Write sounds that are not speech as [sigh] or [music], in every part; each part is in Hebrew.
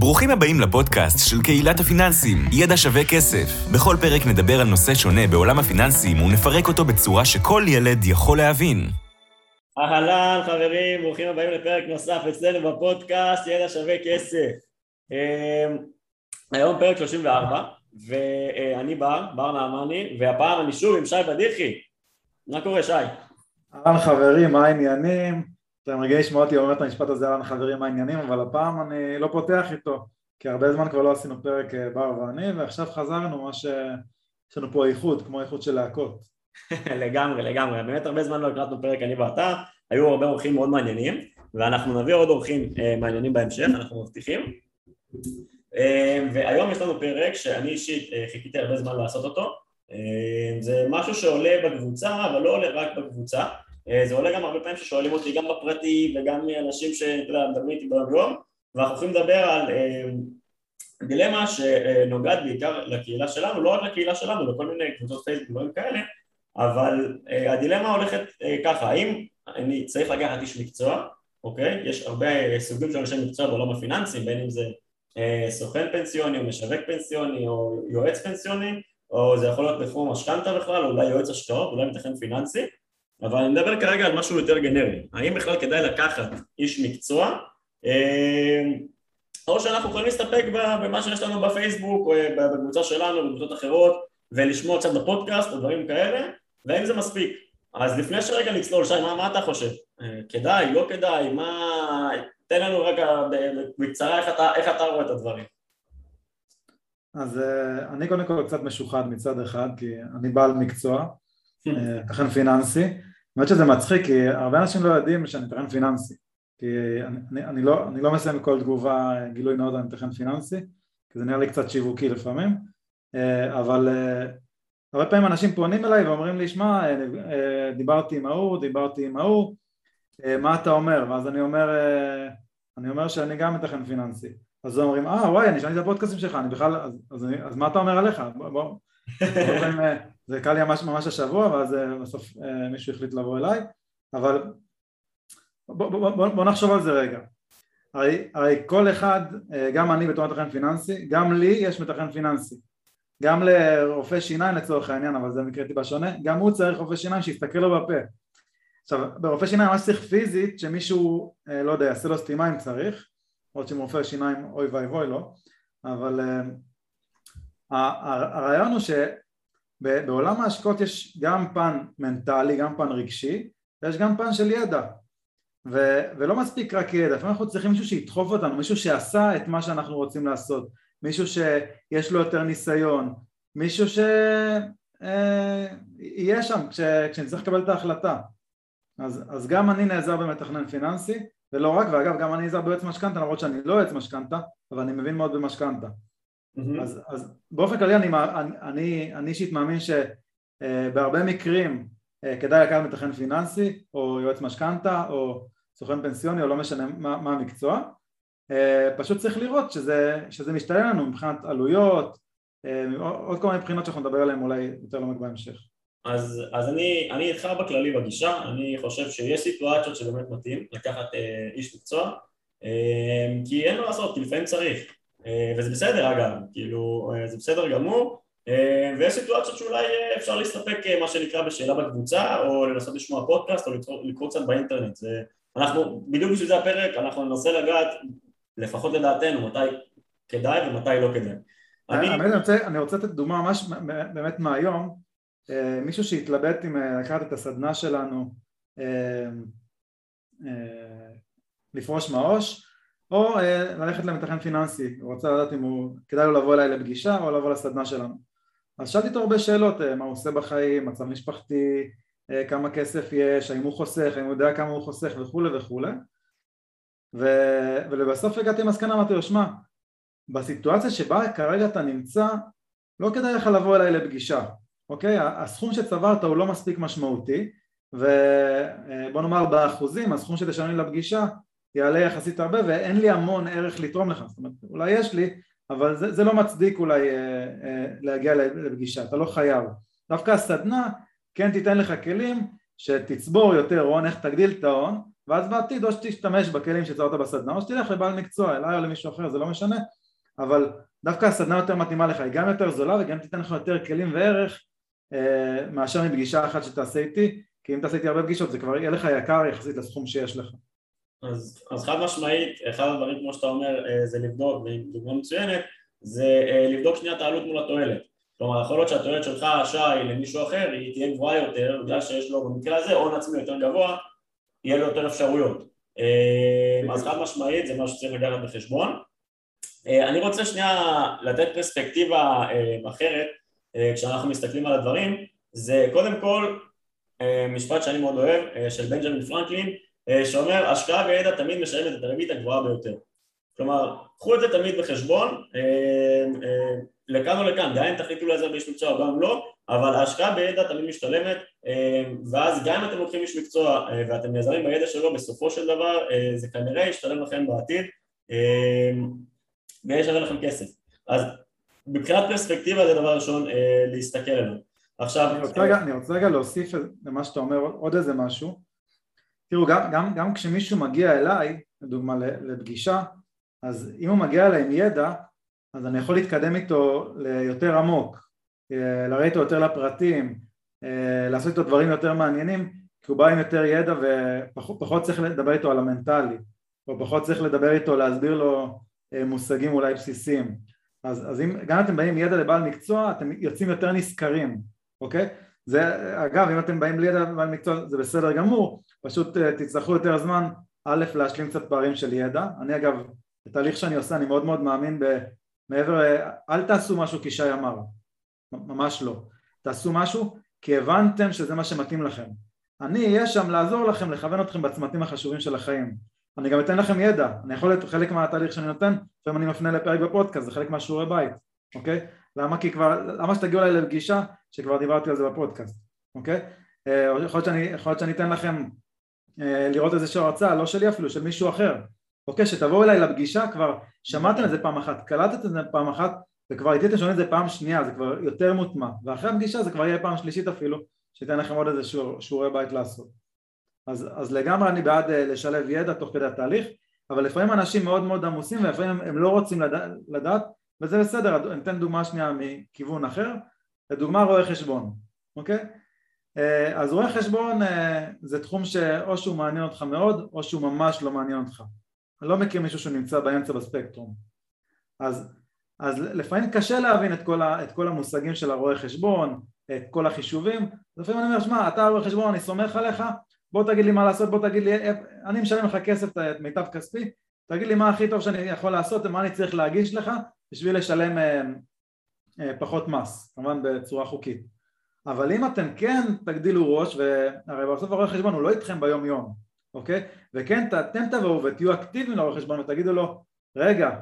ברוכים הבאים לפודקאסט של קהילת הפיננסים, ידע שווה כסף. בכל פרק נדבר על נושא שונה בעולם הפיננסים ונפרק אותו בצורה שכל ילד יכול להבין. אהלן חברים, ברוכים הבאים לפרק נוסף אצלנו בפודקאסט ידע שווה כסף. אמ, היום פרק 34, ואני בר, בר נעמני, והפעם אני שוב עם שי בדיחי. מה קורה שי? אהלן חברים, מה העניינים? אתם רגילים לשמוע אותי אומר את המשפט הזה, אהלן חברים, מה העניינים? אבל הפעם אני לא פותח איתו, כי הרבה זמן כבר לא עשינו פרק אה, בר ואני, ועכשיו חזרנו, מה ש... יש לנו פה איחוד, כמו איחוד של להקות. [laughs] לגמרי, לגמרי. באמת הרבה זמן לא הקלטנו פרק אני ואתה, היו הרבה אורחים מאוד מעניינים, ואנחנו נביא עוד אורחים אה, מעניינים בהמשך, אנחנו מבטיחים. אה, והיום יש לנו פרק שאני אישית אה, חיכיתי הרבה זמן לעשות אותו. אה, זה משהו שעולה בקבוצה, אבל לא עולה רק בקבוצה. אה, זה עולה גם הרבה פעמים ששואלים אותי גם בפרטי וגם מאנשים שמדברים איתי ביום יום ואנחנו הולכים לדבר על אה, דילמה שנוגעת בעיקר לקהילה שלנו, לא רק לקהילה שלנו, לכל מיני קבוצות פייסבוק ודברים כאלה אבל אה, הדילמה הולכת ככה, האם אני צריך לקחת איש מקצוע, אוקיי? יש הרבה סוגים של אנשי מקצוע בעולם הפיננסי, בין אם זה סוכן פנסיוני או משווק פנסיוני או יועץ פנסיוני או זה יכול להיות בתחום המשכנתה בכלל, או אולי יועץ השקעות, אולי מתכן פיננסי אבל אני מדבר כרגע על משהו יותר גנרי, האם בכלל כדאי לקחת איש מקצוע? אה, או שאנחנו יכולים להסתפק במה שיש לנו בפייסבוק או בקבוצה שלנו, בקבוצות אחרות ולשמוע קצת בפודקאסט או דברים כאלה והאם זה מספיק. אז לפני שרגע נצלול, שי, מה, מה אתה חושב? אה, כדאי, לא כדאי, מה... תן לנו רגע בקצרה איך אתה, איך אתה רואה את הדברים. אז אה, אני קודם כל קצת משוחד מצד אחד כי אני בעל מקצוע, [laughs] תכן פיננסי האמת שזה מצחיק כי הרבה אנשים לא יודעים שאני מתכנן פיננסי כי אני, אני, אני, לא, אני לא מסיים כל תגובה גילוי נאות על מתכנן פיננסי כי זה נראה לי קצת שיווקי לפעמים אה, אבל אה, הרבה פעמים אנשים פונים אליי ואומרים לי שמע אה, דיברתי עם ההוא, דיברתי עם ההוא מה אתה אומר? ואז אני אומר אני אומר שאני גם מתכנן פיננסי אז אומרים אה וואי אני שמעתי את הפודקאסים שלך אני בכלל אז, אז, אז מה אתה אומר עליך? בוא, בוא. זה קל לי ממש, ממש השבוע ואז אה, בסוף אה, מישהו החליט לבוא אליי אבל בוא, נחשוב על זה רגע. הרי, הרי כל אחד, אה, גם אני בתור מתכנן פיננסי, גם לי יש מתכנן פיננסי. גם לרופא שיניים לצורך העניין, אבל זה מקרה טיפה שונה, גם הוא צריך רופא שיניים שיסתכל לו בפה. עכשיו ברופא שיניים ממש צריך פיזית שמישהו, לא יודע, יעשה לו סתימה אם צריך עוד שעם רופא שיניים אוי ואבוי לא אבל הרעיון הוא שבעולם ההשקעות יש גם פן מנטלי, גם פן רגשי, ויש גם פן של ידע. ו, ולא מספיק רק ידע, לפעמים אנחנו צריכים מישהו שידחוף אותנו, מישהו שעשה את מה שאנחנו רוצים לעשות, מישהו שיש לו יותר ניסיון, מישהו שיהיה אה, שם כש, כשנצטרך לקבל את ההחלטה. אז, אז גם אני נעזר במתכנן פיננסי ולא רק, ואגב גם אני נעזר ביועץ משכנתה למרות שאני לא יועץ משכנתה אבל אני מבין מאוד במשכנתה Mm-hmm. אז, אז באופן כללי אני, אני, אני אישית מאמין שבהרבה מקרים אה, כדאי לקחת מתכן פיננסי או יועץ משכנתה או סוכן פנסיוני או לא משנה מה, מה המקצוע. אה, פשוט צריך לראות שזה, שזה משתלם לנו מבחינת עלויות אה, עוד כל מיני בחינות שאנחנו נדבר עליהן אולי יותר לעומק בהמשך. אז, אז אני, אני איתך בכללי בגישה, אני חושב שיש סיטואציות שבאמת מתאים לקחת אה, איש מקצוע אה, כי אין מה לעשות, כי לפעמים צריך. אה, וזה בסדר אגב, כאילו אה, זה בסדר גמור. אה, ויש סיטואציות שאולי אפשר להסתפק מה שנקרא בשאלה בקבוצה או לנסות לשמוע פודקאסט או לקרוא קצת באינטרנט. זה, אנחנו, בדיוק בשביל זה הפרק, אנחנו ננסה לגעת לפחות לדעתנו מתי כדאי ומתי לא כדאי. אני... אני, רוצה, אני רוצה לתת דוגמה ממש באמת מהיום. מישהו שהתלבט עם לקחת את הסדנה שלנו לפרוש מעוש או אה, ללכת למתכן פיננסי, הוא רוצה לדעת אם הוא, כדאי לו לבוא אליי לפגישה או לבוא לסדנה שלנו. אז שאלתי אותו הרבה שאלות, אה, מה הוא עושה בחיים, מצב משפחתי, אה, כמה כסף יש, האם הוא חוסך, האם הוא יודע כמה הוא חוסך וכולי וכולי. ו... ולבסוף הגעתי למסקנה, אמרתי לו, שמע, בסיטואציה שבה כרגע אתה נמצא, לא כדאי לך לבוא אליי לפגישה, אוקיי? הסכום שצברת הוא לא מספיק משמעותי ובוא נאמר באחוזים, הסכום שתשלם לי לפגישה יעלה יחסית הרבה ואין לי המון ערך לתרום לך, זאת אומרת אולי יש לי אבל זה, זה לא מצדיק אולי אה, אה, להגיע לפגישה, אתה לא חייב. דווקא הסדנה כן תיתן לך כלים שתצבור יותר הון, איך תגדיל את ההון ואז בעתיד או שתשתמש בכלים שיצרת בסדנה או שתלך לבעל מקצוע, אליי או למישהו אחר, זה לא משנה, אבל דווקא הסדנה יותר מתאימה לך, היא גם יותר זולה וגם תיתן לך יותר כלים וערך אה, מאשר מפגישה אחת שתעשה איתי, כי אם תעשה איתי הרבה פגישות זה כבר יהיה לך יקר יחסית לסכום שיש לך. אז, אז חד משמעית, אחד הדברים כמו שאתה אומר אה, זה לבדוק, ודוגמה מצוינת, זה אה, לבדוק שנייה את העלות מול התועלת. כלומר, יכול להיות שהתועלת שלך, שי, למישהו אחר, היא תהיה גבוהה יותר, בגלל שיש לו במקרה הזה הון עצמי יותר גבוה, יהיה לו יותר אפשרויות. אה, אז חד משמעית זה משהו שצריך לקחת בחשבון. אני רוצה שנייה לתת פרספקטיבה אחרת כשאנחנו מסתכלים על הדברים, זה קודם כל משפט שאני מאוד אוהב, של בנג'מין פרנקלין, שאומר השקעה בידע תמיד משלמת את הריבית הגבוהה ביותר. כלומר, קחו את זה תמיד בחשבון, אה, אה, לכאן או לכאן, גם אם תחליטו לאיזה איש מקצוע או גם לא, אבל ההשקעה בידע תמיד משתלמת, ואז גם אם אתם לוקחים איש מקצוע ואתם נעזרים בידע שלו, בסופו של דבר זה כנראה ישתלם לכם בעתיד ויש שווה לכם כסף. אז מבחינת פרספקטיבה זה דבר ראשון להסתכל עליו. עכשיו... אני רוצה רגע להוסיף למה שאתה אומר עוד איזה משהו תראו, גם, גם, גם כשמישהו מגיע אליי, לדוגמה לפגישה, אז אם הוא מגיע אליי עם ידע, אז אני יכול להתקדם איתו ליותר עמוק, אה, לרדת איתו יותר לפרטים, אה, לעשות איתו דברים יותר מעניינים, כי הוא בא עם יותר ידע ופחות צריך לדבר איתו על המנטלי, או פחות צריך לדבר איתו, להסביר לו אה, מושגים אולי בסיסיים. אז, אז אם גם אתם באים עם ידע לבעל מקצוע, אתם יוצאים יותר נשכרים, אוקיי? זה, אגב, אם אתם באים בלי ידע בעל מקצוע זה בסדר גמור, פשוט אה, תצטרכו יותר זמן א' להשלים קצת פערים של ידע, אני אגב, בתהליך שאני עושה אני מאוד מאוד מאמין במעבר, אל תעשו משהו כי שי אמר, ממש לא, תעשו משהו כי הבנתם שזה מה שמתאים לכם, אני אהיה שם לעזור לכם, לכוון אתכם בצמתים החשובים של החיים, אני גם אתן לכם ידע, אני יכול להיות חלק מהתהליך שאני נותן, לפעמים אני מפנה לפרק בפודקאסט, זה חלק מהשיעורי בית, אוקיי? למה? כי כבר, למה שתגיעו אליי לפגישה שכבר דיברתי על זה בפודקאסט, אוקיי? אה, יכול להיות שאני, אתן לכם לראות איזושהי הרצאה, לא שלי אפילו, של מישהו אחר, אוקיי? שתבואו אליי לפגישה כבר שמעתם את זה פעם אחת, קלטתם את זה פעם אחת וכבר אתם שומעים את זה פעם שנייה, זה כבר יותר מוטמע ואחרי הפגישה זה כבר יהיה פעם שלישית אפילו שייתן לכם עוד איזה שיעור, שיעורי בית לעשות אז, אז לגמרי אני בעד אה, לשלב ידע תוך כדי התהליך אבל לפעמים אנשים מאוד מאוד עמוסים ולפעמים הם, הם לא רוצים לדע, לדעת וזה בסדר, אני אתן דוגמה שנייה מכיוון אחר לדוגמה רואה חשבון, אוקיי? אה, אז רואה חשבון אה, זה תחום שאו שהוא מעניין אותך מאוד או שהוא ממש לא מעניין אותך. אני לא מכיר מישהו שנמצא באמצע בספקטרום. אז, אז לפעמים קשה להבין את כל, ה, את כל המושגים של הרואה חשבון, את כל החישובים. לפעמים אני אומר, שמע, אתה רואה חשבון, אני סומך עליך בוא תגיד לי מה לעשות, בוא תגיד לי, אני משלם לך כסף, את מיטב כספי תגיד לי מה הכי טוב שאני יכול לעשות, מה אני צריך להגיש לך בשביל לשלם אה, פחות מס, כמובן בצורה חוקית אבל אם אתם כן תגדילו ראש, והרי בסוף הרואה חשבון הוא לא איתכם ביום יום, אוקיי? וכן אתם תבואו ותהיו אקטיביים לרואה חשבון ותגידו לו רגע,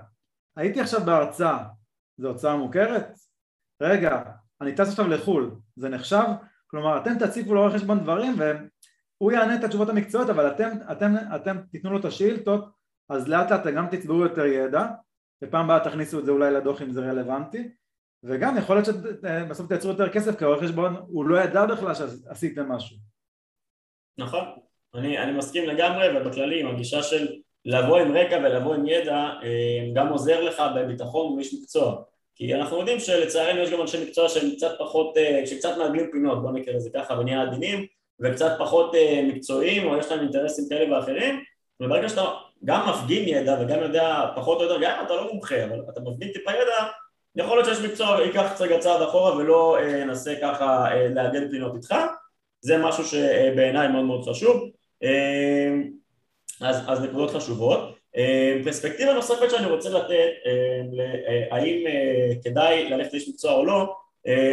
הייתי עכשיו בהרצאה, זו הוצאה מוכרת? רגע, אני טס עכשיו לחו"ל, זה נחשב? כלומר אתם תציפו לרואה חשבון דברים והוא יענה את התשובות המקצועיות אבל אתם, אתם, אתם תיתנו לו את השאילתות אז לאט לאט גם תצברו יותר ידע ופעם הבאה תכניסו את זה אולי לדוח אם זה רלוונטי וגם יכול להיות שבסוף תייצרו יותר כסף כי הרואה חשבון הוא לא ידע בכלל שעשיתם משהו. נכון, אני, אני מסכים לגמרי ובכללי עם הגישה של לבוא עם רקע ולבוא עם ידע אה, גם עוזר לך בביטחון מול איש מקצוע. כי אנחנו יודעים שלצערנו יש גם אנשי מקצוע שהם קצת פחות, אה, שקצת מעגלים פינות בוא נקרא לזה ככה ונהיה עדינים וקצת פחות אה, מקצועיים או יש להם אינטרסים כאלה ואחרים. וברגע שאתה גם מפגין ידע וגם יודע פחות או יותר, גם אם אתה לא מומחה אבל אתה מפגין טיפה ידע יכול להיות שיש מקצוע ייקח קצת צעד אחורה ולא אה, ינסה ככה אה, לעגל פינות איתך, זה משהו שבעיניי מאוד מאוד חשוב, אה, אז, אז נקודות חשובות. פרספקטיבה נוספת שאני רוצה לתת, האם כדאי ללכת לאיש מקצוע או לא,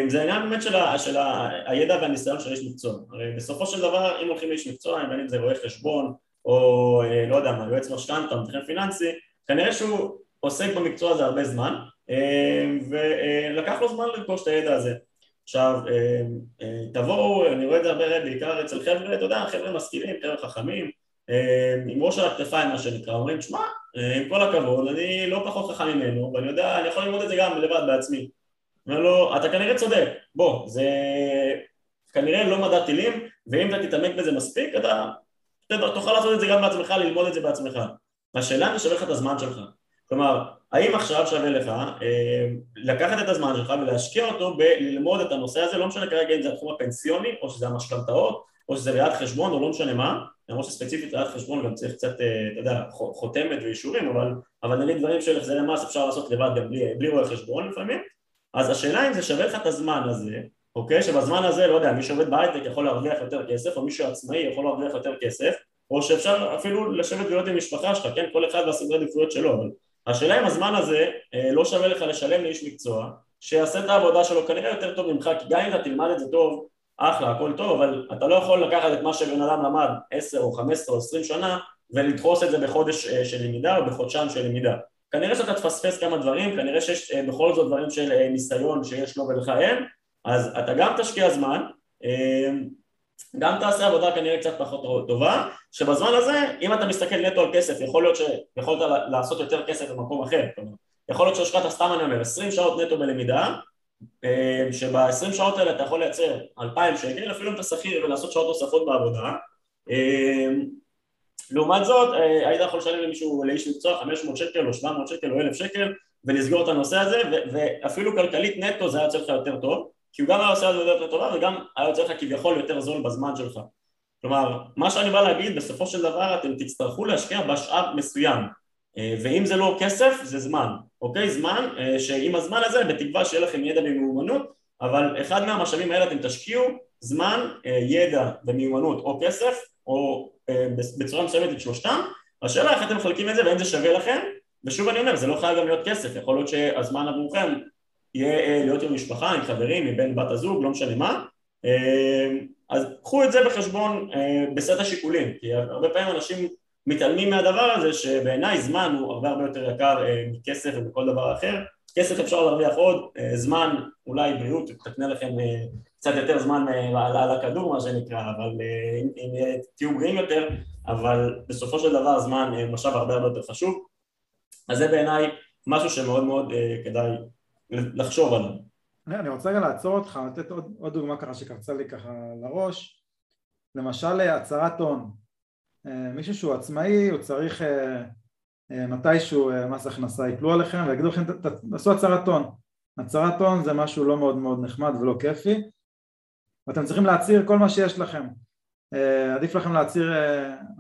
זה העניין באמת של, ה, של ה, הידע והניסיון של איש מקצוע. הרי בסופו של דבר אם הולכים לאיש מקצוע, בין אם זה רואה חשבון או לא יודע מה, יועץ משכנתה, מתכנן פיננסי, כנראה שהוא עוסק במקצוע הזה הרבה זמן ולקח לו זמן לרכוש את הידע הזה. עכשיו, אמ, אה, תבואו, אני רואה את זה הרבה בעיקר אצל חבר'ה, אתה יודע, חבר'ה משכילים, חבר'ה חכמים, אמ, עם ראש על הכתפיים מה שנקרא, אומרים, שמע, אה, עם כל הכבוד, אני לא פחות חכם ממנו, ואני יודע, אני יכול ללמוד את זה גם לבד בעצמי. אומר לו, אתה כנראה צודק, בוא, זה כנראה לא מדע טילים, ואם אתה תתעמק בזה מספיק, אתה תוכל לעשות את זה גם בעצמך, ללמוד את זה בעצמך. השאלה זה שווה לך את הזמן שלך. כלומר, האם עכשיו שווה לך אה, לקחת את הזמן שלך ולהשקיע אותו בללמוד את הנושא הזה, לא משנה כרגע אם זה התחום הפנסיוני, או שזה המשכנתאות, או שזה ראיית חשבון, או לא משנה מה, למרות שספציפית ראיית חשבון גם צריך קצת, אה, אתה יודע, חותמת ואישורים, אבל, אבל נגיד דברים של החזרי מס אפשר לעשות לבד גם בלי, בלי רואה חשבון לפעמים, אז השאלה אם זה שווה לך את הזמן הזה, אוקיי? שבזמן הזה, לא יודע, מי שעובד בהייטק יכול להרוויח יותר כסף, או מי שעצמאי יכול להרוויח יותר כסף, או שאפשר אפילו לשבת ולהיות עם משפחה שלך, כן? כל אחד והסדרי עדיפויות שלו, אבל השאלה אם הזמן הזה אה, לא שווה לך לשלם לאיש מקצוע שיעשה את העבודה שלו כנראה יותר טוב ממך, כי גם אם אתה תלמד את זה טוב, אחלה, הכל טוב, אבל אתה לא יכול לקחת את מה שבן אדם למד 10 או 15 או 20 שנה ולדחוס את זה בחודש אה, של למידה או בחודשיים של למידה. כנראה שאתה תפספס כמה דברים, כנראה שיש אה, בכל זאת דברים של ניסיון שיש לו ולך אין, אז אתה גם תשקיע זמן, גם תעשה עבודה כנראה קצת פחות טובה, שבזמן הזה, אם אתה מסתכל נטו על כסף, יכול להיות שיכולת לעשות יותר כסף במקום אחר, כלומר, יכול להיות שהשקעת, סתם אני אומר, 20 שעות נטו בלמידה, אה, שב-20 שעות האלה אתה יכול לייצר 2,000 שקל, אפילו אם אתה שכיר ולעשות שעות נוספות בעבודה. אה, לעומת זאת, אה, היית יכול לשלם למישהו, לאיש מקצוע 500 שקל או 700 שקל או 1,000 שקל ולסגור את הנושא הזה, ואפילו כלכלית נטו זה היה יוצא לך יותר טוב. כי הוא גם היה עושה את זה יותר טובה וגם היה יוצא לך כביכול יותר זול בזמן שלך. כלומר, מה שאני בא להגיד, בסופו של דבר אתם תצטרכו להשקיע בשאר מסוים, אה, ואם זה לא כסף, זה זמן, אוקיי? זמן, אה, שעם הזמן הזה, בתקווה שיהיה לכם ידע ומיומנות, אבל אחד מהמשאבים האלה אתם תשקיעו זמן, אה, ידע ומיומנות או כסף, או בצורה מסוימת את שלושתם, השאלה איך אתם מחלקים את זה והאם זה שווה לכם, ושוב אני אומר, זה לא חייב גם להיות כסף, יכול להיות שהזמן עבורכם יהיה אה, להיות עם משפחה, עם חברים, עם בן בת הזוג, לא משנה מה. אה, אז קחו את זה בחשבון אה, בסט השיקולים כי הרבה פעמים אנשים מתעלמים מהדבר הזה שבעיניי זמן הוא הרבה הרבה יותר יקר מכסף ומכל דבר אחר. כסף אפשר להרוויח עוד, זמן אולי בריאות תקנה לכם קצת יותר זמן על הכדור מה שנקרא אבל אם, אם תהיו בריאים יותר אבל בסופו של דבר זמן משאב הרבה הרבה יותר חשוב. אז זה בעיניי משהו שמאוד מאוד כדאי לחשוב עליו. אני רוצה רגע לעצור אותך, לתת עוד, עוד דוגמה ככה שקפצה לי ככה לראש. למשל הצהרת הון. אה, מישהו שהוא עצמאי הוא צריך אה, אה, מתישהו מס הכנסה יפלו עליכם ויגידו לכם תעשו הצהרת הון. הצהרת הון זה משהו לא מאוד מאוד נחמד ולא כיפי. ואתם צריכים להצהיר כל מה שיש לכם. עדיף לכם להצהיר,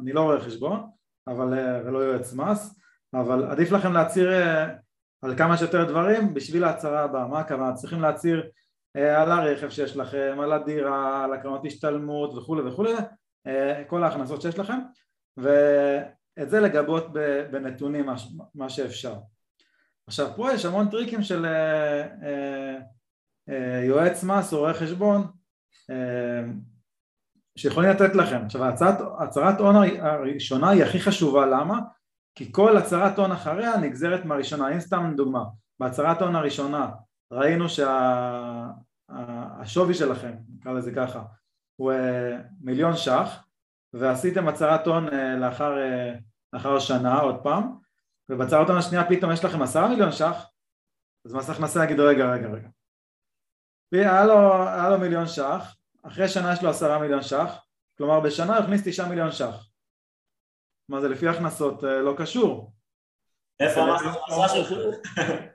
אני לא רואה חשבון אבל, ולא יועץ מס אבל עדיף לכם להצהיר על כמה שיותר דברים בשביל ההצהרה הבאה, מה הכוונה? צריכים להצהיר אה, על הרכב שיש לכם, על הדירה, על הקרנות השתלמות וכולי וכולי, אה, כל ההכנסות שיש לכם ואת זה לגבות בנתונים מה שאפשר. עכשיו פה יש המון טריקים של אה, יועץ מס או רואה חשבון שיכולים לתת לכם. עכשיו הצהרת הון הראשונה היא הכי חשובה, למה? כי כל הצהרת הון אחריה נגזרת מהראשונה, הנה סתם דוגמה, בהצהרת הון הראשונה ראינו שהשווי שה... שלכם, נקרא לזה ככה, הוא אה, מיליון ש"ח ועשיתם הצהרת הון אה, לאחר, אה, לאחר שנה עוד פעם ובהצהרת הון השנייה פתאום יש לכם עשרה מיליון ש"ח? אז מס הכנסה יגיד רגע רגע רגע. היה לו, היה לו מיליון ש"ח אחרי שנה יש לו עשרה מיליון ש"ח כלומר בשנה הוא הכניס תשעה מיליון ש"ח מה זה לפי הכנסות אה, לא קשור. איפה המס הכנסה שלך?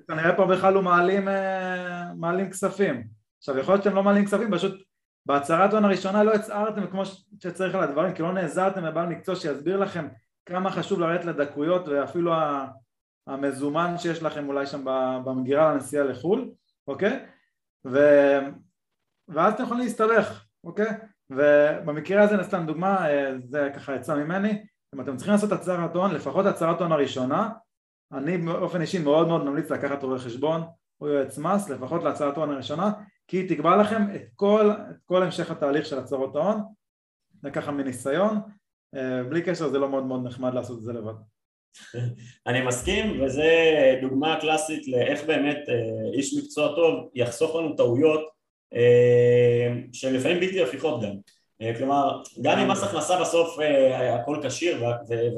כנראה פה בכלל הוא מעלים, אה, מעלים כספים. עכשיו יכול להיות שאתם לא מעלים כספים, פשוט בהצהרת הון הראשונה לא הצהרתם כמו שצריך על הדברים, כי לא נעזרתם בבעל מקצוע שיסביר לכם כמה חשוב לרדת לדקויות ואפילו המזומן שיש לכם אולי שם במגירה לנסיעה לחו"ל, אוקיי? ו... ואז אתם יכולים להסתבך, אוקיי? ובמקרה הזה נסתם דוגמה, אה, זה ככה יצא ממני, אם אתם צריכים לעשות הצהרת הון, לפחות הצהרת הון הראשונה, אני באופן אישי מאוד מאוד ממליץ לקחת רואה חשבון או יועץ מס, לפחות להצהרת הון הראשונה, כי היא תקבע לכם את כל, את כל המשך התהליך של הצהרות ההון, זה ככה מניסיון, אה, בלי קשר זה לא מאוד מאוד נחמד לעשות את זה לבד. אני מסכים, וזה דוגמה קלאסית לאיך באמת אה, איש מקצוע טוב יחסוך לנו טעויות אה, שלפעמים בלתי הפיכות גם. אה, כלומר, גם אם מס הכנסה בסוף אה, הכל כשיר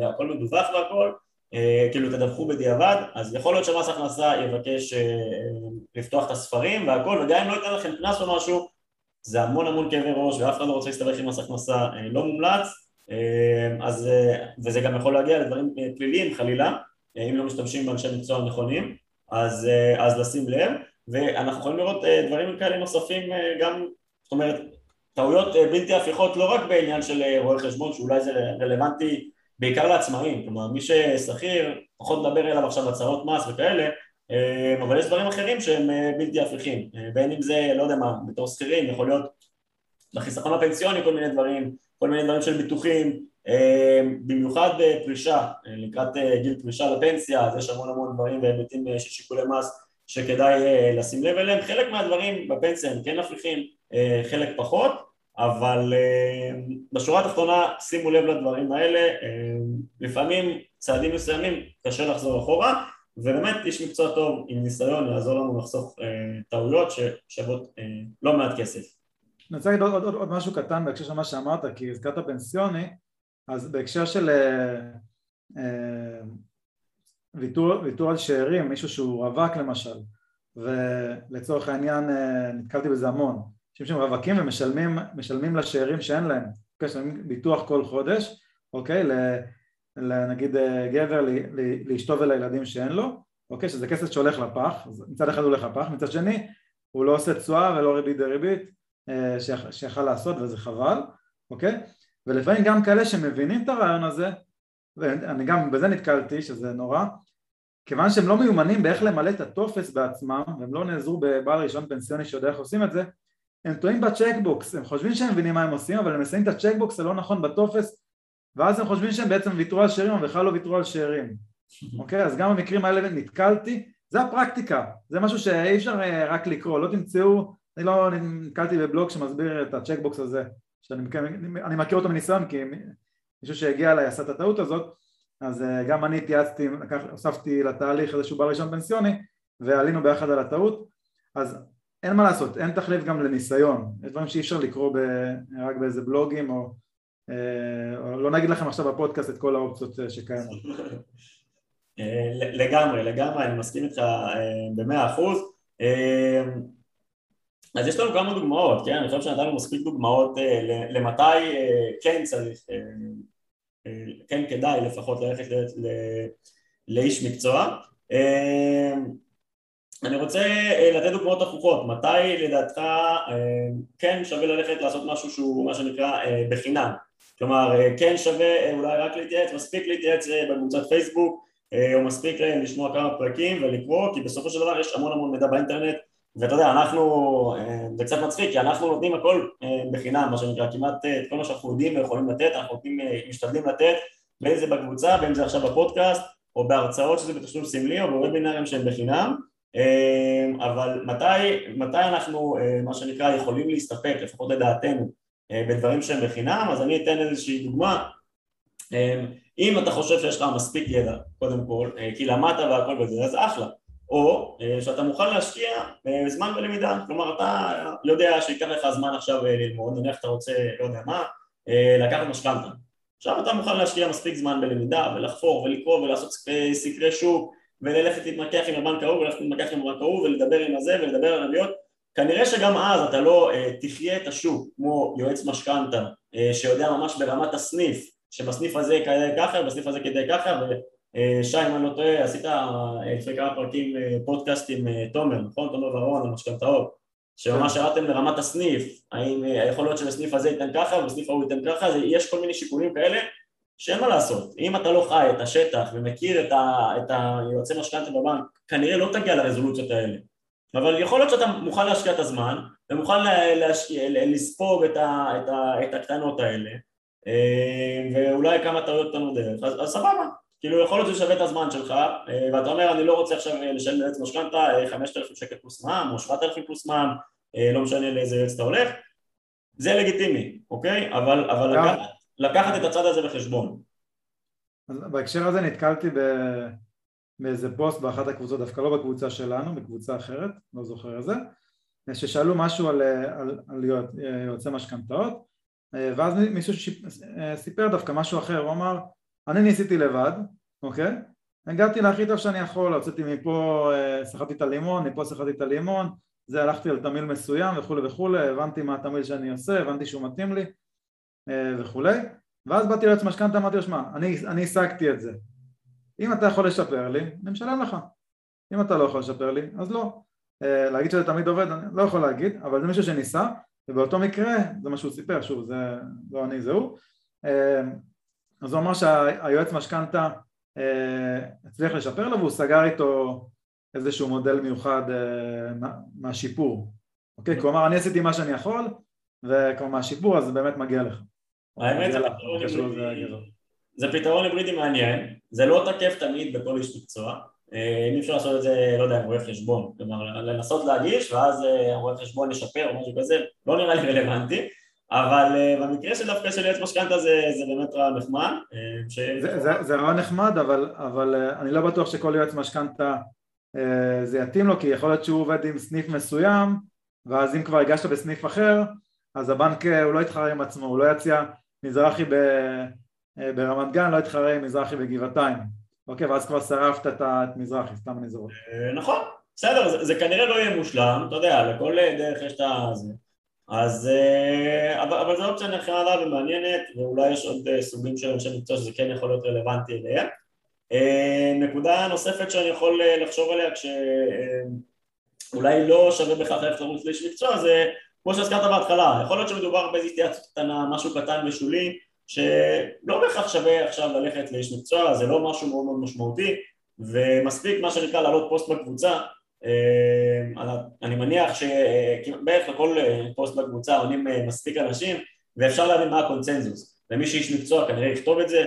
והכל מדווח והכל, אה, כאילו תדווחו בדיעבד, אז יכול להיות שמס הכנסה יבקש לפתוח את הספרים והכל, וגם אם לא ייתן לכם קנס או משהו, זה המון המון כאבי ראש ואף אחד לא רוצה להסתבך עם מס הכנסה, לא מומלץ, אז, וזה גם יכול להגיע לדברים פליליים חלילה, אם לא משתמשים באנשי מקצוע נכונים, אז, אז לשים לב, ואנחנו יכולים לראות דברים כאלה נוספים גם, זאת אומרת, טעויות בלתי הפיכות לא רק בעניין של רואי חשבון, שאולי זה רלוונטי בעיקר לעצמאים, כלומר מי ששכיר, פחות מדבר אליו עכשיו הצהרות מס וכאלה, אה, אבל יש דברים אחרים שהם אה, בלתי הפיכים, אה, בין אם זה, לא יודע מה, בתור שכירים, יכול להיות בחיסכון הפנסיוני כל מיני דברים, כל מיני דברים של ביטוחים, במיוחד בפרישה, לקראת גיל פרישה לפנסיה, אז יש המון המון דברים בהיבטים של שיקולי מס שכדאי לשים לב אליהם, חלק מהדברים בפנסיה הם כן הפיכים, חלק פחות, אבל בשורה התחתונה שימו לב לדברים האלה, לפעמים צעדים מסוימים קשה לחזור אחורה ובאמת איש מקצוע טוב עם ניסיון יעזור לנו לחסוך אה, טעויות ששוות אה, לא מעט כסף. אני רוצה להגיד עוד, עוד, עוד משהו קטן בהקשר של מה שאמרת, כי הזכרת פנסיוני, אז בהקשר של אה, אה, ויתור, ויתור על שאירים, מישהו שהוא רווק למשל, ולצורך העניין אה, נתקלתי בזה המון, אנשים שהם רווקים ומשלמים לשאירים שאין להם, אוקיי, משלמים ביטוח כל חודש, אוקיי, נגיד אה, גבר לאשתו ולילדים שאין לו, אוקיי, שזה כסף שהולך לפח, מצד אחד הוא הולך לפח, מצד שני הוא לא עושה תשואה ולא ריבית דריבית אה, שיכל לעשות וזה חבל, אוקיי, ולפעמים גם כאלה שמבינים את הרעיון הזה, ואני גם בזה נתקלתי שזה נורא, כיוון שהם לא מיומנים באיך למלא את הטופס בעצמם והם לא נעזרו בבעל רישיון פנסיוני שיודע איך עושים את זה הם טועים ב checkbox, הם חושבים שהם מבינים מה הם עושים אבל הם מסמנים את ה checkbox הלא נכון בטופס ואז הם חושבים שהם בעצם ויתרו על שאירים אבל בכלל לא ויתרו על שאירים אוקיי? אז גם במקרים האלה נתקלתי. זה הפרקטיקה. זה משהו שאי אפשר אה, רק לקרוא. לא תמצאו אני לא נתקלתי בבלוג שמסביר את ה checkbox הזה שאני אני מכיר אותו מניסיון כי מישהו שהגיע אליי עשה את הטעות הזאת. אז אה, גם אני התייעצתי, הוספתי לתהליך איזשהו בעל ראשון פנסיוני ועלינו ביחד על הטעות. אז אין מה לעשות, אין תחליף גם לניסיון, יש דברים שאי אפשר לקרוא ב, רק באיזה בלוגים או אה, לא נגיד לכם עכשיו בפודקאסט את כל האופציות אה, שקיימות. [laughs] אה, לגמרי, לגמרי, אני מסכים איתך במאה אחוז. אז יש לנו כמה דוגמאות, כן? אני חושב שנתנו מספיק דוגמאות למתי כן צריך, כן כדאי לפחות ללכת לאיש מקצוע. אני רוצה לתת דוגמאות הפוכות, מתי לדעתך כן שווה ללכת לעשות משהו שהוא מה שנקרא בחינם? כלומר אה, כן שווה אה, אולי רק להתייעץ, מספיק להתייעץ אה, בקבוצת פייסבוק או מספיק לשמוע כמה פרקים ולקרוא כי בסופו של דבר יש המון המון מידע באינטרנט. ואתה יודע אנחנו, זה קצת מצחיק כי אנחנו נותנים הכל בחינם מה שנקרא כמעט את כל מה שאנחנו יודעים ויכולים לתת אנחנו נותנים, משתדלים לתת בין זה בקבוצה בין זה עכשיו בפודקאסט או בהרצאות שזה בתשלום סמלי או בוובינרים שהם בחינם אבל מתי, מתי אנחנו מה שנקרא יכולים להסתפק לפחות לדעתנו אה, בדברים שהם בחינם, אז אני אתן איזושהי דוגמה. אה, אם אתה חושב שיש לך מספיק ידע, קודם כל, אה, כי למדת והכל בזה, אז אחלה. או שאתה מוכן להשקיע זמן בלמידה, כלומר אתה יודע שייקח לך זמן עכשיו ללמוד, נניח אתה רוצה, לא יודע מה, לקחת משכנתה. עכשיו אתה מוכן להשקיע מספיק זמן בלמידה ולחפור ולקרוא ולעשות סקרי שוק וללכת להתמקח עם הבנק ההוא וללכת להתמקח עם הבנק ההוא ולדבר עם הזה ולדבר על עליות כנראה שגם אז אתה לא uh, תחיה את השוק כמו יועץ משכנתה uh, שיודע ממש ברמת הסניף שבסניף הזה כדאי ככה ובסניף הזה כדאי ככה ושי אם אני לא טועה עשית uh, לפני כמה פרקים uh, פודקאסט עם תומר נכון? תומר ורון על משכנתאות שממש כן. ירדתם לרמת הסניף האם יכול להיות שבסניף הזה ייתן ככה ובסניף ההוא ייתן ככה יש כל מיני שיקולים כאלה שאין מה לעשות. אם אתה לא חי את השטח ומכיר את, ה, את היועצי משכנתה בבנק כנראה לא תגיע לרזולוציות האלה. אבל יכול להיות שאתה מוכן להשקיע את הזמן ומוכן להשקיע, לספוג את, ה, את, ה, את הקטנות האלה אה, ואולי כמה טעויות קטנות דרך, אז, אז סבבה, כאילו יכול להיות שזה שווה את הזמן שלך אה, ואתה אומר אני לא רוצה עכשיו לשלם לעץ משכנתה 5,000 שקל פלוס מע"מ או 7,000 פלוס מע"מ, אה, לא משנה לאיזה יועץ אתה הולך, זה לגיטימי, אוקיי? אבל, אבל לקחת, לקחת את הצד הזה בחשבון. אז בהקשר הזה נתקלתי ב... מאיזה פוסט באחת הקבוצות, דווקא לא בקבוצה שלנו, בקבוצה אחרת, לא זוכר איזה, ששאלו משהו על, על, על יועצי משכנתאות ואז מישהו סיפר דווקא משהו אחר, הוא אמר אני ניסיתי לבד, אוקיי? הגעתי להכי טוב שאני יכול, הוצאתי מפה, סחטתי את הלימון, מפה סחטתי את הלימון, זה הלכתי על תמיל מסוים וכולי וכולי, הבנתי מה התמיל שאני עושה, הבנתי שהוא מתאים לי וכולי ואז באתי ליועץ משכנתה, אמרתי לו, שמע, אני, אני השגתי את זה. אם אתה יכול לשפר לי, אני משלם לך. אם אתה לא יכול לשפר לי, אז לא. אה, להגיד שזה תמיד עובד, אני לא יכול להגיד, אבל זה מישהו שניסה, ובאותו מקרה, זה מה שהוא סיפר, שוב, זה לא אני, זה הוא. אה, אז הוא אמר שהיועץ משכנתה אה, הצליח לשפר לו והוא סגר איתו איזשהו מודל מיוחד מהשיפור. אוקיי? כלומר, אני עשיתי מה שאני יכול, וכלומר מהשיפור אז זה באמת מגיע לך. האמת זה פתרון היברידי. מעניין, זה לא תקף תמיד בכל איש מקצוע, אה, אם אפשר לעשות את זה, לא יודע, עם רואה חשבון, כלומר לנסות להגיש ואז אה, רואה חשבון ישפר או משהו כזה, לא נראה לי רלוונטי, אבל אה, במקרה של דווקא של יועץ משכנתה זה, זה באמת רעיון נחמד. ש... זה, זה, זה רעיון נחמד, אבל, אבל אני לא בטוח שכל יועץ משכנתה זה יתאים לו, כי יכול להיות שהוא עובד עם סניף מסוים, ואז אם כבר הגשת בסניף אחר, אז הבנק הוא לא יתחרה עם עצמו, הוא לא יציע מזרחי ב, ברמת גן, לא יתחרה עם מזרחי בגבעתיים. אוקיי, ואז כבר שרפת את מזרחי, סתם אני זורק. אה, נכון, בסדר, זה כנראה לא יהיה מושלם, אתה יודע, לכל דרך יש את זה. אז, אה, אבל, אבל זו אופציה נחמדה ומעניינת, ואולי יש עוד אה, סוגים של אנשי מקצוע שזה כן יכול להיות רלוונטי אליהם. נקודה נוספת שאני יכול לחשוב עליה כשאולי לא שווה בכך ללכת לרוץ לאיש מקצוע זה כמו שהזכרת בהתחלה, יכול להיות שמדובר באיזו התייעצות קטנה, משהו קטן ושולי שלא בהכרח שווה עכשיו ללכת לאיש מקצוע, זה לא משהו מאוד מאוד משמעותי ומספיק מה שנקרא לעלות פוסט בקבוצה. אה, אני מניח שבערך לכל אה, פוסט בקבוצה עונים אה, מספיק אנשים ואפשר להבין מה הקונצנזוס. ומי שאיש מקצוע כנראה יכתוב את זה.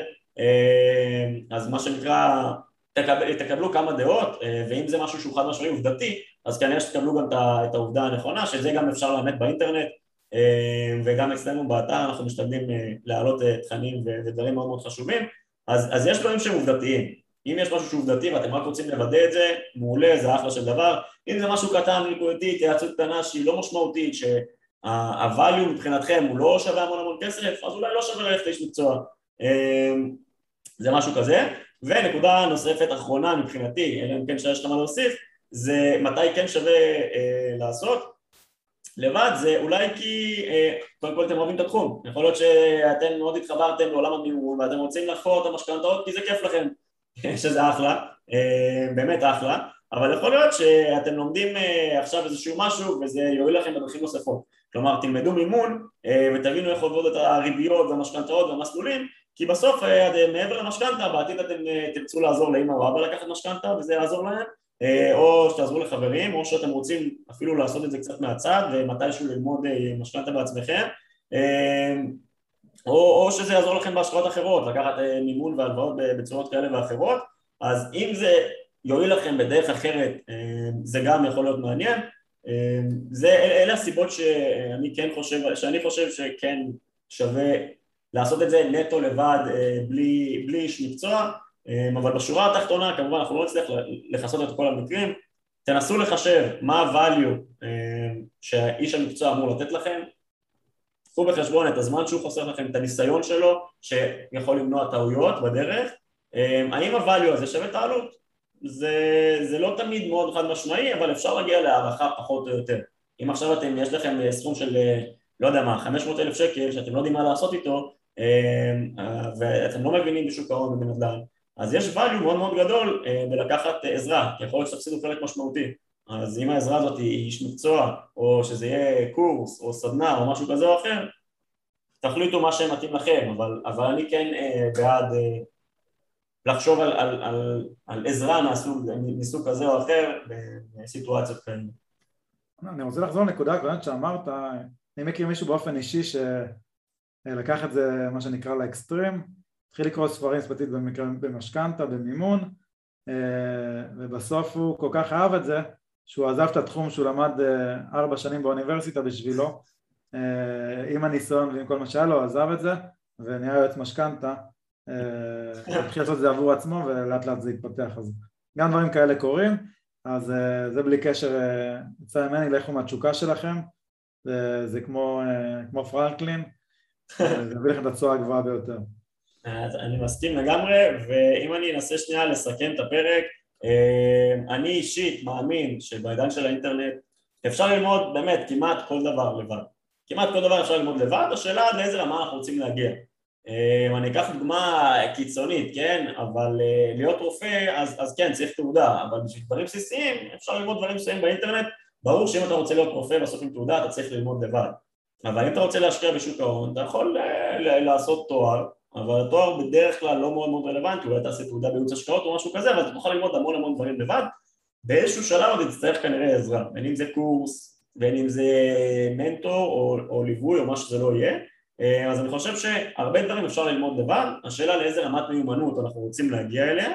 אז מה שנקרא תקבל, תקבלו כמה דעות ואם זה משהו שהוא חד משמעי עובדתי אז כנראה שתקבלו גם את העובדה הנכונה שזה גם אפשר לאמת באינטרנט אה, וגם אצלנו באתר אנחנו משתדלים אה, להעלות אה, תכנים ודברים מאוד מאוד חשובים. אז, אז יש דברים שהם עובדתיים. אם יש משהו שהוא עובדתי ואתם רק רוצים לוודא את זה, מעולה, זה אחלה של דבר. אם זה משהו קטן, נקודתי, התייעצות קטנה שהיא לא משמעותית שה-value מבחינתכם הוא לא שווה המון המון כסף אז אולי לא שווה ללכת לאיש מקצוע. זה משהו כזה ונקודה נוספת אחרונה מבחינתי, אלא אם כן שיש לך מה להוסיף זה מתי כן שווה לעשות. לבד זה אולי כי אה, קודם כל אתם אוהבים את התחום, יכול להיות שאתם מאוד התחברתם לעולם המימון ואתם רוצים לחפור את המשכנתאות כי זה כיף לכם, [laughs] שזה אחלה, אה, באמת אחלה, אבל יכול להיות שאתם לומדים אה, עכשיו איזשהו משהו וזה יועיל לכם בדרכים נוספות, כלומר תלמדו מימון ותבינו איך עובדות את הריביות והמשכנתאות והמסלולים כי בסוף מעבר למשכנתה בעתיד אתם תרצו לעזור לאמא או אבא לקחת משכנתה וזה יעזור להם. אה, או שתעזרו לחברים, או שאתם רוצים אפילו לעשות את זה קצת מהצד ומתישהו ללמוד אה, משכנתה בעצמכם. אה, או, או שזה יעזור לכם בהשקעות אחרות, לקחת מימון והלוואות בצורות כאלה ואחרות. אז אם זה יועיל לכם בדרך אחרת זה גם יכול להיות מעניין. זה, אלה הסיבות שאני כן חושב, שאני חושב שכן שווה לעשות את זה נטו לבד בלי, בלי איש מקצוע אמ, אבל בשורה התחתונה כמובן אנחנו לא נצליח לכסות את כל המקרים. תנסו לחשב מה ה-value אמ, שהאיש המקצוע אמור לתת לכם. קחו בחשבון את הזמן שהוא חוסך לכם, את הניסיון שלו שיכול למנוע טעויות בדרך. האם ה-value הזה שווה את העלות? זה, זה לא תמיד מאוד חד משמעי אבל אפשר להגיע להערכה פחות או יותר. אם עכשיו אתם, יש לכם סכום של לא יודע מה, 500 אלף שקל שאתם לא יודעים מה לעשות איתו ואתם לא מבינים בשוק ההון ובנדל"ן אז יש value מאוד מאוד גדול אה, בלקחת עזרה, כי יכול להיות שתפסידו חלק משמעותי אז אם העזרה הזאת היא איש מקצוע, או שזה יהיה קורס, או סדנה, או משהו כזה או אחר תחליטו מה שמתאים לכם, אבל, אבל אני כן אה, בעד אה, לחשוב על, על, על, על עזרה מסוג, מסוג כזה או אחר בסיטואציות כאלה. אני רוצה לחזור לנקודה הקודמת שאמרת, אני מכיר מישהו באופן אישי שלקח את זה מה שנקרא לאקסטרים. התחיל לקרוא ספרים ספציפית במשכנתה, במימון אה, ובסוף הוא כל כך אהב את זה שהוא עזב את התחום שהוא למד אה, ארבע שנים באוניברסיטה בשבילו. אה, עם הניסיון ועם כל מה שהיה לו, עזב את זה ונהיה יועץ משכנתה. התחיל לעשות את זה עבור עצמו ולאט לאט זה התפתח. אז גם דברים כאלה קורים. אז זה בלי קשר יצא ממני לכו מהתשוקה שלכם. זה כמו, כמו פרנקלין זה יביא לכם את התשואה הגבוהה ביותר אז אני מסכים לגמרי, ואם אני אנסה שנייה לסכם את הפרק, אה, אני אישית מאמין שבעידן של האינטרנט אפשר ללמוד באמת כמעט כל דבר לבד. כמעט כל דבר אפשר ללמוד לבד, השאלה עד לאיזה רמה אנחנו רוצים להגיע. אה, אני אקח דוגמה קיצונית, כן? אבל אה, להיות רופא, אז, אז כן, צריך תעודה, אבל בשביל דברים בסיסיים אפשר ללמוד דברים מסוימים באינטרנט. ברור שאם אתה רוצה להיות רופא בסוף עם תעודה, אתה צריך ללמוד לבד. אבל אם אתה רוצה להשקיע בשוק ההון, אתה יכול לעשות תואר, אבל התואר בדרך כלל לא מאוד מאוד רלוונטי, אולי תעשה תעודה בייעוץ השקעות או משהו כזה, אבל אתה תוכל ללמוד המון המון דברים לבד. באיזשהו שלב אתה תצטרך כנראה עזרה, בין אם זה קורס, בין אם זה מנטור או, או ליווי או מה שזה לא יהיה. אה, אז אני חושב שהרבה דברים אפשר ללמוד לבד, השאלה לאיזה רמת מיומנות אנחנו רוצים להגיע אליה,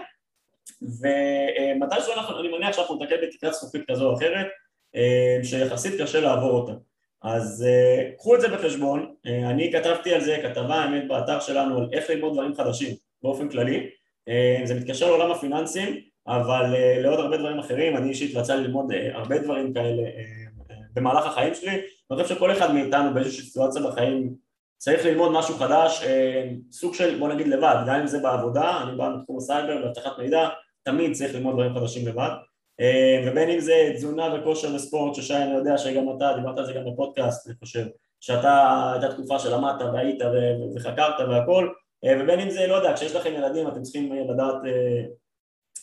ומתישהו אנחנו, אני מניח שאנחנו נתקל בתקרת זכוכית כזו או אחרת, אה, שיחסית קשה לעבור אותה. אז uh, קחו את זה בחשבון, uh, אני כתבתי על זה כתבה האמת באתר שלנו על איך ללמוד דברים חדשים באופן כללי, uh, זה מתקשר לעולם הפיננסים אבל uh, לעוד הרבה דברים אחרים, אני אישית רציתי ללמוד uh, הרבה דברים כאלה uh, uh, במהלך החיים שלי, אני חושב שכל אחד מאיתנו באיזושהי סיטואציה בחיים צריך ללמוד משהו חדש, uh, סוג של בוא נגיד לבד, גם אם זה בעבודה, אני בא מתחום הסייבר ואבטחת מידע, תמיד צריך ללמוד דברים חדשים לבד ובין אם זה תזונה וכושר וספורט, שי אני יודע שגם אתה, דיברת על זה גם בפודקאסט, אני חושב, שאתה, הייתה תקופה שלמדת והיית וחקרת והכל, אה, ובין אם זה, לא יודע, כשיש לכם ילדים אתם צריכים לדעת אה,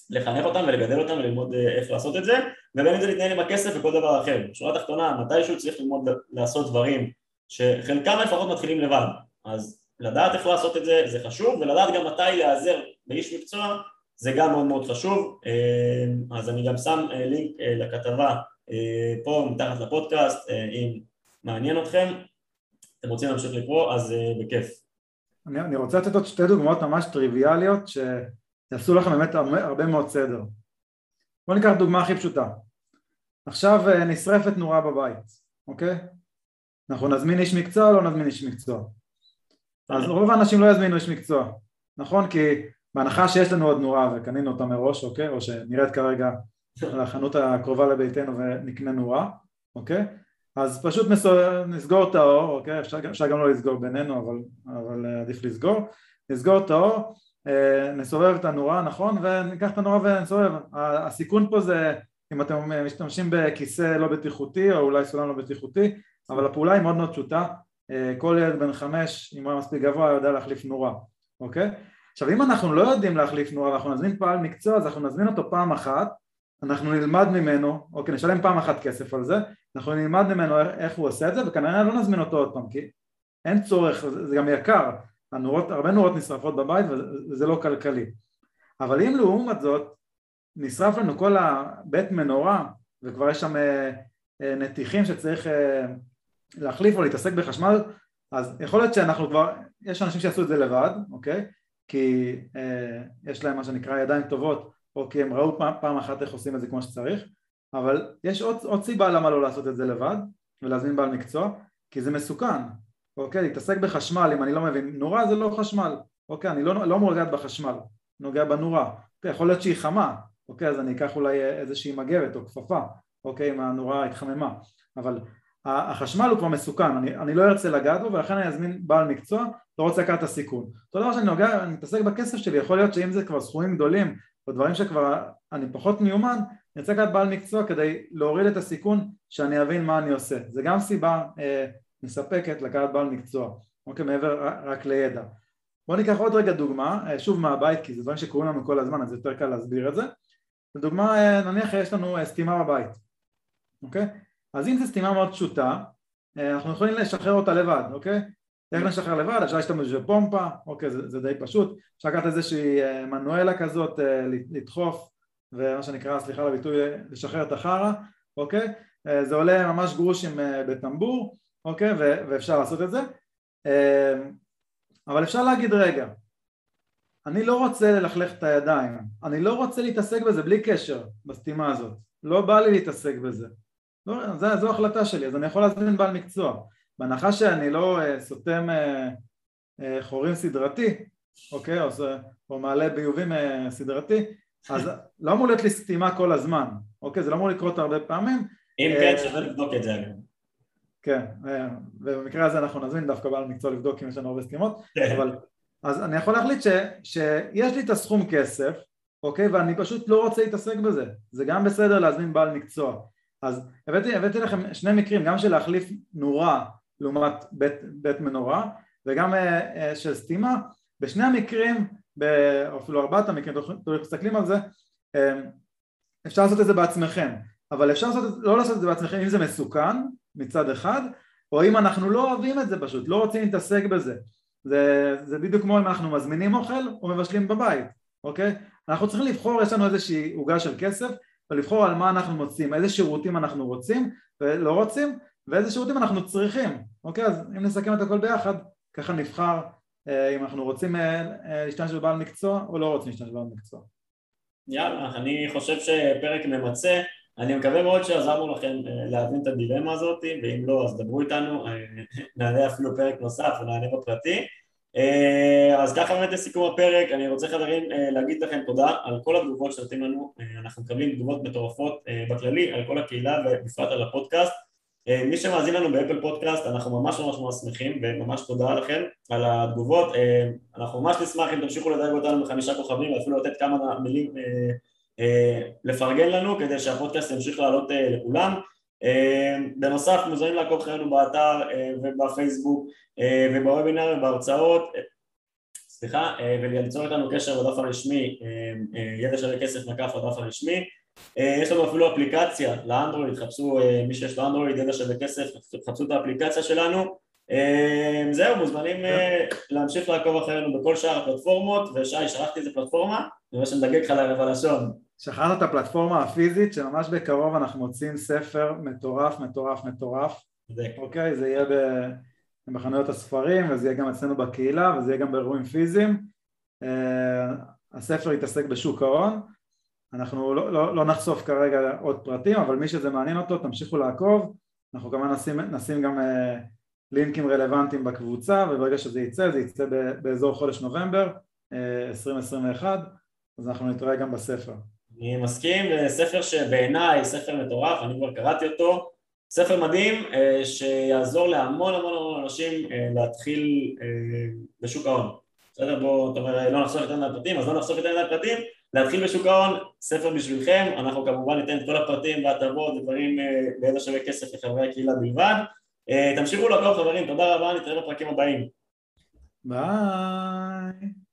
לחנך אותם ולגדל אותם וללמוד איך לעשות את זה, ובין אם זה להתנהל עם הכסף וכל דבר אחר. בשורה התחתונה, מתישהו צריך ללמוד לעשות דברים שחלקם לפחות מתחילים לבד, אז לדעת איך לעשות את זה זה חשוב, ולדעת גם מתי להיעזר באיש מקצוע זה גם מאוד מאוד חשוב, אה, אז אני גם שם אה, לינק אה, לכתבה פה מתחת לפודקאסט, אם מעניין אתכם, אתם רוצים להמשיך לקרוא, אז בכיף. אני, אני רוצה לתת עוד שתי דוגמאות ממש טריוויאליות שיעשו לכם באמת הרבה, הרבה מאוד סדר. בואו ניקח דוגמה הכי פשוטה. עכשיו נשרפת נורה בבית, אוקיי? אנחנו נזמין איש מקצוע או לא נזמין איש מקצוע? אז רוב האנשים לא יזמינו איש מקצוע, נכון? כי בהנחה שיש לנו עוד נורה וקנינו אותה מראש, אוקיי? או שנראית כרגע על החנות הקרובה לביתנו ונקנה נורה, אוקיי? אז פשוט נסגור את האור, אוקיי? אפשר, אפשר גם לא לסגור בינינו, אבל, אבל אה, עדיף לסגור. נסגור את האור, אה, נסובב את הנורה, נכון? וניקח את הנורה ונסובב. הסיכון פה זה אם אתם משתמשים בכיסא לא בטיחותי או אולי סולם לא בטיחותי, אבל הפעולה היא מאוד מאוד פשוטה. אה, כל ילד בן חמש, אם הוא היה מספיק גבוה, יודע להחליף נורה, אוקיי? עכשיו אם אנחנו לא יודעים להחליף נורה ואנחנו נזמין פעל מקצוע אז אנחנו נזמין אותו פעם אחת אנחנו נלמד ממנו, אוקיי נשלם פעם אחת כסף על זה אנחנו נלמד ממנו איך הוא עושה את זה וכנראה לא נזמין אותו עוד פעם כי אין צורך, זה גם יקר הנורות, הרבה נורות נשרפות בבית וזה לא כלכלי אבל אם לעומת זאת נשרף לנו כל הבית מנורה וכבר יש שם אה, אה, נתיחים שצריך אה, להחליף או להתעסק בחשמל אז יכול להיות שאנחנו כבר, יש אנשים שיעשו את זה לבד, אוקיי? כי אה, יש להם מה שנקרא ידיים טובות או כי הם ראו פעם, פעם אחת איך עושים את זה כמו שצריך אבל יש עוד, עוד סיבה למה לא לעשות את זה לבד ולהזמין בעל מקצוע כי זה מסוכן. אוקיי להתעסק בחשמל אם אני לא מבין נורה זה לא חשמל. אוקיי אני לא, לא מורגעת בחשמל נוגע בנורה. אוקיי, יכול להיות שהיא חמה. אוקיי אז אני אקח אולי איזושהי מגבת או כפפה אוקיי אם הנורה התחממה. אבל החשמל הוא כבר מסוכן, אני, אני לא ארצה לגעת בו ולכן אני אזמין בעל מקצוע, לא רוצה לקחת את הסיכון. אותו דבר שאני נוגע, אני מתעסק בכסף שלי, יכול להיות שאם זה כבר סכומים גדולים או דברים שכבר אני פחות מיומן, אני רוצה לקחת בעל מקצוע כדי להוריד את הסיכון שאני אבין מה אני עושה. זה גם סיבה אה, מספקת לקחת בעל מקצוע, אוקיי, מעבר רק לידע. בואו ניקח עוד רגע דוגמה, אה, שוב מהבית כי זה דברים שקורים לנו כל הזמן אז יותר קל להסביר את זה. לדוגמה אה, נניח יש לנו אה, סתימה בבית, אוקיי? אז אם זו סתימה מאוד פשוטה, אה, אנחנו יכולים לשחרר אותה לבד, אוקיי? איך נשחרר לבד? אפשר להשתמש בפומפה, אוקיי, זה, זה די פשוט, אפשר לקחת איזושהי אה, מנואלה כזאת, אה, לדחוף, ומה שנקרא, סליחה על הביטוי, לשחרר את החרא, אוקיי? זה עולה ממש גרושים בטמבור, אוקיי? ואפשר לעשות את זה, אבל אפשר להגיד רגע, אני לא רוצה ללכלך את הידיים, אני לא רוצה להתעסק בזה בלי קשר בסתימה הזאת, לא בא לי להתעסק בזה לא, זו, זו החלטה שלי, אז אני יכול להזמין בעל מקצוע. בהנחה שאני לא uh, סותם uh, uh, חורים סדרתי, אוקיי, או, או מעלה ביובים uh, סדרתי, אז לא אמור להיות לי סתימה כל הזמן, אוקיי? זה לא אמור לקרות הרבה פעמים. אם uh, כן, שווה לבדוק את זה. כן, uh, ובמקרה הזה אנחנו נזמין דווקא בעל מקצוע לבדוק אם יש לנו הרבה סתימות, כן. אבל אז אני יכול להחליט ש, שיש לי את הסכום כסף, אוקיי, ואני פשוט לא רוצה להתעסק בזה, זה גם בסדר להזמין בעל מקצוע. אז הבאתי, הבאתי לכם שני מקרים, גם של להחליף נורה לעומת בית, בית מנורה, וגם של סתימה, בשני המקרים, או אפילו ארבעת המקרים, אתם מסתכלים על זה, אפשר לעשות את זה בעצמכם, אבל אפשר לעשות, לא לעשות את זה בעצמכם אם זה מסוכן מצד אחד, או אם אנחנו לא אוהבים את זה פשוט, לא רוצים להתעסק בזה. זה, זה בדיוק כמו אם אנחנו מזמינים אוכל או מבשלים בבית, אוקיי? אנחנו צריכים לבחור, יש לנו איזושהי עוגה של כסף, ולבחור על מה אנחנו מוצאים, איזה שירותים אנחנו רוצים ולא רוצים, ואיזה שירותים אנחנו צריכים, אוקיי? אז אם נסכם את הכל ביחד, ככה נבחר אה, אם אנחנו רוצים אה, אה, להשתמש בבעל מקצוע או לא רוצים להשתמש בבעל מקצוע. יאללה, אני חושב שפרק ממצה, אני מקווה מאוד שעזרנו לכם להבין את הדילמה הזאת, ואם לא אז דברו איתנו, [laughs] נעלה אפילו פרק נוסף ונענה בפרטי. אז ככה באמת לסיכום הפרק, אני רוצה חברים להגיד לכם תודה על כל התגובות שנותנים לנו, אנחנו מקבלים תגובות מטורפות בכללי על כל הקהילה ובפרט על הפודקאסט. אה, מי שמאזין לנו באפל פודקאסט אנחנו ממש ממש ממש שמחים וממש תודה לכם על התגובות. אה, אנחנו ממש נשמח אם תמשיכו לדאג אותנו בחמישה כוכבים ואפילו לתת כמה מילים אה, לפרגן לנו כדי שהפודקאסט ימשיך לעלות לכולם בנוסף מוזמנים לעקוב אחרינו באתר ובפייסבוק ובוובינר ובהרצאות סליחה וליצור איתנו קשר בדף הרשמי ידע שווה כסף מקף בדף הרשמי. אה, יש לנו אפילו אפליקציה לאנדרואיד, חפשו אה, מי שיש לו אנדרואיד, ידע שווה כסף, חפשו את האפליקציה שלנו. אה, זהו, מוזמנים להמשיך לעקוב אחרינו בכל שאר הפלטפורמות ושי, שלחתי איזה פלטפורמה, אני רואה שמדגג לך בלשון שכחנו את הפלטפורמה הפיזית שממש בקרוב אנחנו מוצאים ספר מטורף מטורף מטורף. אוקיי, זה יהיה בחנויות הספרים וזה יהיה גם אצלנו בקהילה וזה יהיה גם באירועים פיזיים. הספר יתעסק בשוק ההון. אנחנו לא, לא, לא נחשוף כרגע עוד פרטים, אבל מי שזה מעניין אותו תמשיכו לעקוב, אנחנו כמובן נשים, נשים גם אה, לינקים רלוונטיים בקבוצה, וברגע שזה יצא, זה יצא באזור חודש נובמבר אה, 2021, אז אנחנו נתראה גם בספר. אני מסכים, ספר שבעיניי ספר מטורף, אני כבר קראתי אותו, ספר מדהים אה, שיעזור להמון המון המון אנשים אה, להתחיל אה, בשוק ההון. בסדר? בואו, אתה אומר, לא נחשוף יותר מהפרטים, אז לא נחשוף יותר מהפרטים, להתחיל בשוק ההון, ספר בשבילכם, אנחנו כמובן ניתן את כל הפרטים וההטבות ודברים בידע שווה כסף לחברי הקהילה בלבד. תמשיכו לעקוב חברים, תודה רבה, נתראה בפרקים הבאים. ביי.